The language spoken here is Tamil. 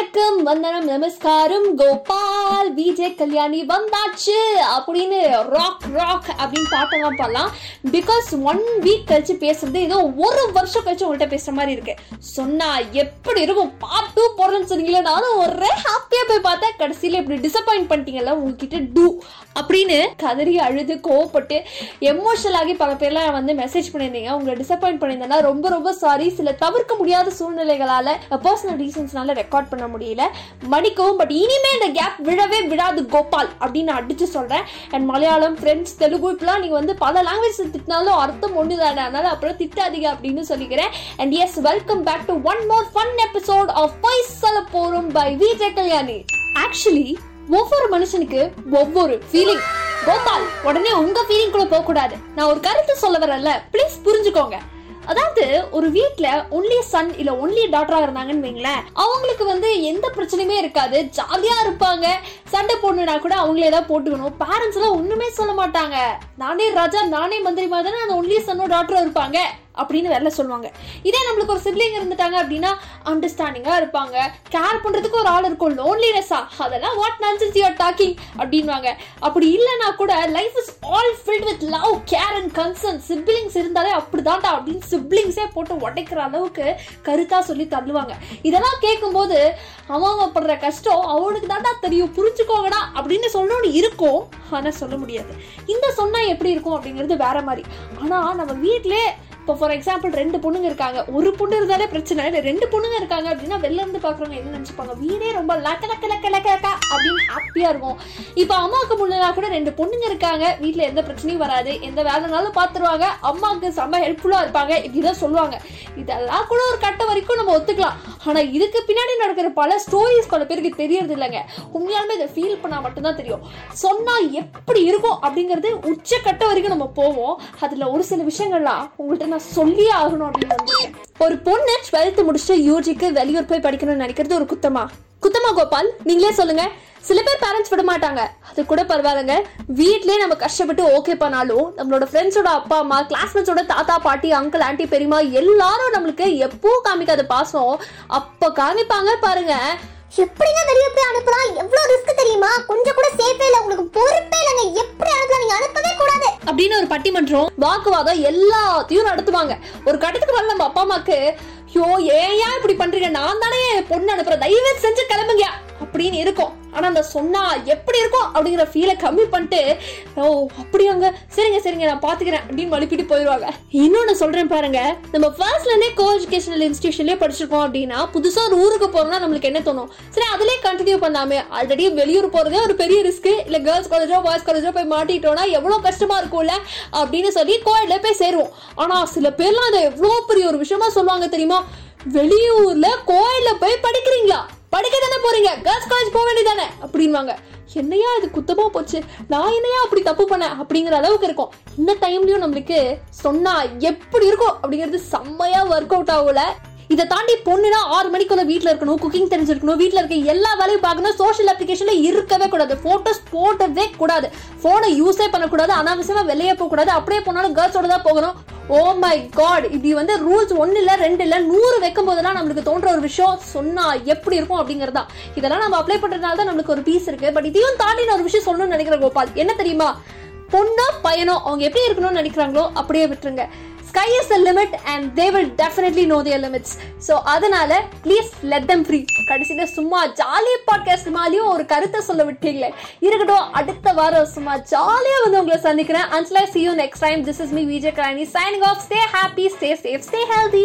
வணக்கம் வந்தனம் நமஸ்காரம். கோபால் விஜய் கல்யாணி வந்தாச்சு அப்படின்னு ராக் ராக் அப்படின்னு பாட்டெல்லாம் பாடலாம். பிகாஸ் ஒன் வீக் கழிச்சு பேசுறது ஏதோ ஒரு வருஷம் கழிச்சு உங்கள்கிட்ட பேசுற மாதிரி இருக்கு. சொன்னா எப்படி இருக்கும்? பார்ட் போடுறேன்னு சொன்னீங்களே நானும் ஒரே ஹாப்பியா போய் பார்த்தேன் கடைசியில இப்படி டிசப்பாயிண்ட் பண்ணிட்டீங்கல்ல உங்ககிட்ட டூ அப்படின்னு கதறி அழுது கோவப்பட்டு எமோஷனல் ஆகி பல பேர்லாம் வந்து மெசேஜ் பண்ணியிருந்தீங்க. உங்களை டிசப்பாயிண்ட் பண்ணியிருந்தேன்னா ரொம்ப ரொம்ப சாரி சில தவிர்க்க முடியாத சூழ்நிலைகளால பர்சனல் ரீசன்ஸ்னால ரெக்கார்ட் பண்ண முடியல. மன்னிக்கவும் பட் இனிமே இந்த கேப் விழவே விழாது கோபால் அப்படின்னு அடிச்சு சொல்றேன். அண்ட் மலையாளம் பிரெஞ்சு தெலுங்கு இப்பெல்லாம் நீங்க வந்து பல லாங்குவேஜ் திட்டினாலும் அர்த்தம் ஒன்று தானே அதனால அப்புறம் திட்டாதீங்க அப்படின்னு சொல்லிக்கிறேன். And yes welcome back to one more fun episode of பைசால போகிறோம் பை விஜய் கல்யாணி ஆக்சுவலி ஒவ்வொரு மனுஷனுக்கு ஒவ்வொரு ஃபீலிங் கோபால் உடனே உங்க ஃபீலிங் கூட போக கூடாது நான் ஒரு கருத்து சொல்ல வரல ப்ளீஸ் புரிஞ்சுக்கோங்க. அதாவது ஒரு வீட்ல ஒன்லி சன் இல்ல ஒன்லி டாட்டரா இருந்தாங்கன்னு வைங்களேன். அவங்களுக்கு வந்து எந்த பிரச்சனையுமே இருக்காது. ஜாலியா இருப்பாங்க. சண்டை போடணும்னா கூட அவங்களே தான் போட்டுக்கணும். பேரண்ட்ஸ் எல்லாம் ஒண்ணுமே சொல்ல மாட்டாங்க. நானே ராஜா நானே மந்திரி மாதிரி தானே அந்த ஒன்லி சன்னோ டாட்டரும் இருப்பாங்க. அப்படின்னு வெளில சொல்லுவாங்க. இதே நம்மளுக்கு ஒரு சிப்ளிங் இருந்துட்டாங்க அப்படின்னா அண்டர்ஸ்டாண்டிங்காக இருப்பாங்க. கேர் பண்ணுறதுக்கு ஒரு ஆள் இருக்கும். லோன்லினஸ்ஸா அதெல்லாம் what nonsense you are talking அப்படின்வாங்க அப்படி இல்லைன்னா கூட life is all filled with love care and concern siblings இருந்தாலே அப்படிதான்டா அப்படின்னு சிப்ளிங்ஸே போட்டு உடைக்கிற அளவுக்கு கருத்தாக சொல்லி தள்ளுவாங்க. இதெல்லாம் கேட்கும்போது அவன் படுற கஷ்டம் அவனுக்கு தான்டா தெரியும். புரிஞ்சுக்கோங்கடா. அப்படின்னு சொல்லணும்னு இருக்கும். ஆனால் சொல்ல முடியாது. இந்த சொன்னால் எப்படி இருக்கும் அப்படிங்கிறது வேற மாதிரி. ஆனால் நம்ம வீட்டிலே இப்போ ஃபார் எக்ஸாம்பிள் ரெண்டு பொண்ணுங்க இருக்காங்க. ஒரு பொண்ணு இருந்தாலே பிரச்சனை இல்லை. ரெண்டு பொண்ணுங்க இருக்காங்க அப்படின்னா வெளில இருந்து பாக்குறவங்க என்ன நினைச்சுப்பாங்க? வீடே ரொம்ப லக்க லக்க லக்க லக்க அப்படின்னு ஹாப்பியா இருக்கும். இப்போ அம்மாவுக்கு முன்னா கூட ரெண்டு பொண்ணுங்க இருக்காங்க. வீட்டில் எந்த பிரச்சனையும் வராது. எந்த வேலைனாலும் பாத்துருவாங்க அம்மாவுக்கு செம்ம ஹெல்ப்ஃபுல்லா இருப்பாங்க. இப்படிதான் சொல்லுவாங்க. இதெல்லாம் கூட ஒரு கட்ட வரைக்கும் நம்ம ஒத்துக்கலாம். ஆனா இதுக்கு பின்னாடி நடக்கிற பல ஸ்டோரிஸ் பல பேருக்கு தெரியறது இல்லைங்க. உண்மையாலுமே இதை ஃபீல் பண்ணா மட்டும்தான் தெரியும். சொன்னா எப்படி இருக்கும் அப்படிங்கிறது உச்சக்கட்ட வரைக்கும் நம்ம போவோம். அதுல ஒரு சில விஷயங்கள்லாம் உங்கள்கிட்ட நான் சொல்லியே ஆகணும் அப்படின்னு வந்திருக்கேன் ஒரு பொண்ணு டுவெல்த் முடிச்சுட்டு யூஜிக்கு வெளியூர் போய் படிக்கணும்னு நினைக்கிறது ஒரு குத்தமா. குத்தமா கோபால் நீங்களே சொல்லுங்க. சில பேர் பேரண்ட்ஸ் விட மாட்டாங்க. அது கூட பரவாயில்லைங்க. வீட்லயே நம்ம கஷ்டப்பட்டு ஓகே பண்ணாலும் நம்மளோட ஃப்ரெண்ட்ஸோட அப்பா அம்மா கிளாஸ்மேட்ஸோட தாத்தா பாட்டி அங்கிள் ஆண்டி பெரியமா எல்லாரும் நம்மளுக்கு எப்போ காமிக்காத பாசம் அப்ப காமிப்பாங்க பாருங்க. எப்படிங்க வெளிய போய் அனுப்பலாம்? எவ்வளவு ரிஸ்க் தெரியுமா? கொஞ்சம் கூட சேஃபே இல்ல. உங்களுக்கு பொறுப்பே இல்லைங்க. எப்படி அனுப்பலாம்? நீங்க அனுப்பவே கூடாது. அப்படின்னு ஒரு பட்டிமன்றம் வாக்குவாதம் எல்லாத்தையும் நடத்துவாங்க. ஒரு கட்டத்துக்கு மேல நம்ம அப்பா அம்மாக்கு ஐயோ ஏன் ஏன் இப்படி பண்றீங்க? நான் தானே பொண்ணு அனுப்புறேன். தயவு செஞ்சு கிளம்புங்க. அப்படின்னு இருக்கும். ஆனா அந்த சொன்னா எப்படி இருக்கும் அப்படிங்கிற ஃபீலை கம்மி பண்ணிட்டு ஓ அப்படியாங்க சரிங்க சரிங்க நான் பாத்துக்கிறேன் அப்படின்னு மழுப்பிட்டு போயிடுவாங்க. இன்னொன்னு சொல்றேன் பாருங்க நம்ம ஃபர்ஸ்ட்ல இருந்தே கோ எஜுகேஷனல் இன்ஸ்டியூஷன்லயே படிச்சிருக்கோம் அப்படின்னா புதுசா ஒரு ஊருக்கு போறோம்னா நம்மளுக்கு என்ன தோணும்? சரி அதுலயே கண்டினியூ பண்ணாமே. ஆல்ரெடி வெளியூர் போறதே ஒரு பெரிய ரிஸ்க் இல்ல கேர்ள்ஸ் காலேஜோ பாய்ஸ் காலேஜோ போய் மாட்டிட்டோம்னா எவ்வளவு கஷ்டமா இருக்கும்ல அப்படின்னு சொல்லி கோயிலில் போய் சேருவோம். ஆனா சில பேர்லாம் அதை எவ்வளவு பெரிய ஒரு விஷயமா சொல்லுவாங்க தெரியுமா? வெளியூர்ல கோயில போய் படிக்கிறீங்களா? படிக்க தானே போறீங்க? கேர்ள்ஸ் காலேஜ் போக வேண்டியதானே அப்படின்வாங்க. என்னையா இது குத்தமா போச்சு? நான் என்னையா அப்படி தப்பு பண்ணேன்? அப்படிங்கிற அளவுக்கு இருக்கும். இந்த டைம்லயும் நம்மளுக்கு சொன்னா எப்படி இருக்கும்? அப்படிங்கிறது செம்மையா ஒர்க் அவுட் ஆகல இதை தாண்டி பொண்ணுனா ஆறு மணிக்குள்ள வீட்டில் இருக்கணும் குக்கிங் தெரிஞ்சிருக்கணும் வீட்டில் இருக்க எல்லா வேலையும் பார்க்கணும் சோஷியல் அப்ளிகேஷன்ல இருக்கவே கூடாது. போட்டோஸ் போட்டதே கூடாது. போனை யூஸே பண்ணக்கூடாது. அனாவசியமா வெளியே போகக்கூடாது. அப்படியே போனாலும் கேர்ள்ஸோட தான் போகணும். ஓ மை காட் இப்படி வந்து ரூல்ஸ் ஒன்னு இல்ல ரெண்டு இல்லை நூறு வைக்கும் போதெல்லாம் நம்மளுக்கு தோன்ற ஒரு விஷயம் சொன்னா எப்படி இருக்கும் அப்படிங்கறதா இதெல்லாம் நம்ம அப்ளை பண்றதுனால தான் நம்மளுக்கு ஒரு பீஸ் இருக்கு. பட் இதையும் தாண்டி நான் ஒரு விஷயம் சொல்லணும்னு நினைக்கிறேன் கோபால். என்ன தெரியுமா? பொண்ணோ பையனோ அவங்க எப்படி இருக்கணும்னு நினைக்கிறாங்களோ அப்படியே விட்டுருங்க. Sky is the limit and they will definitely know their limits so அதனால ப்ளீஸ் லெட் தம் ஃப்ரீ கடைசியில் சும்மா ஜாலி பாட்காஸ்ட் மாதிரியும் ஒரு கருத்தை சொல்ல விட்டீங்களே. இருக்கட்டும் அடுத்த வாரம் சும்மா ஜாலியாக வந்து உங்களை சந்திக்கிறேன். அன்ஸ்லா see you next time this is me Vijay Kalani signing off stay happy stay safe stay healthy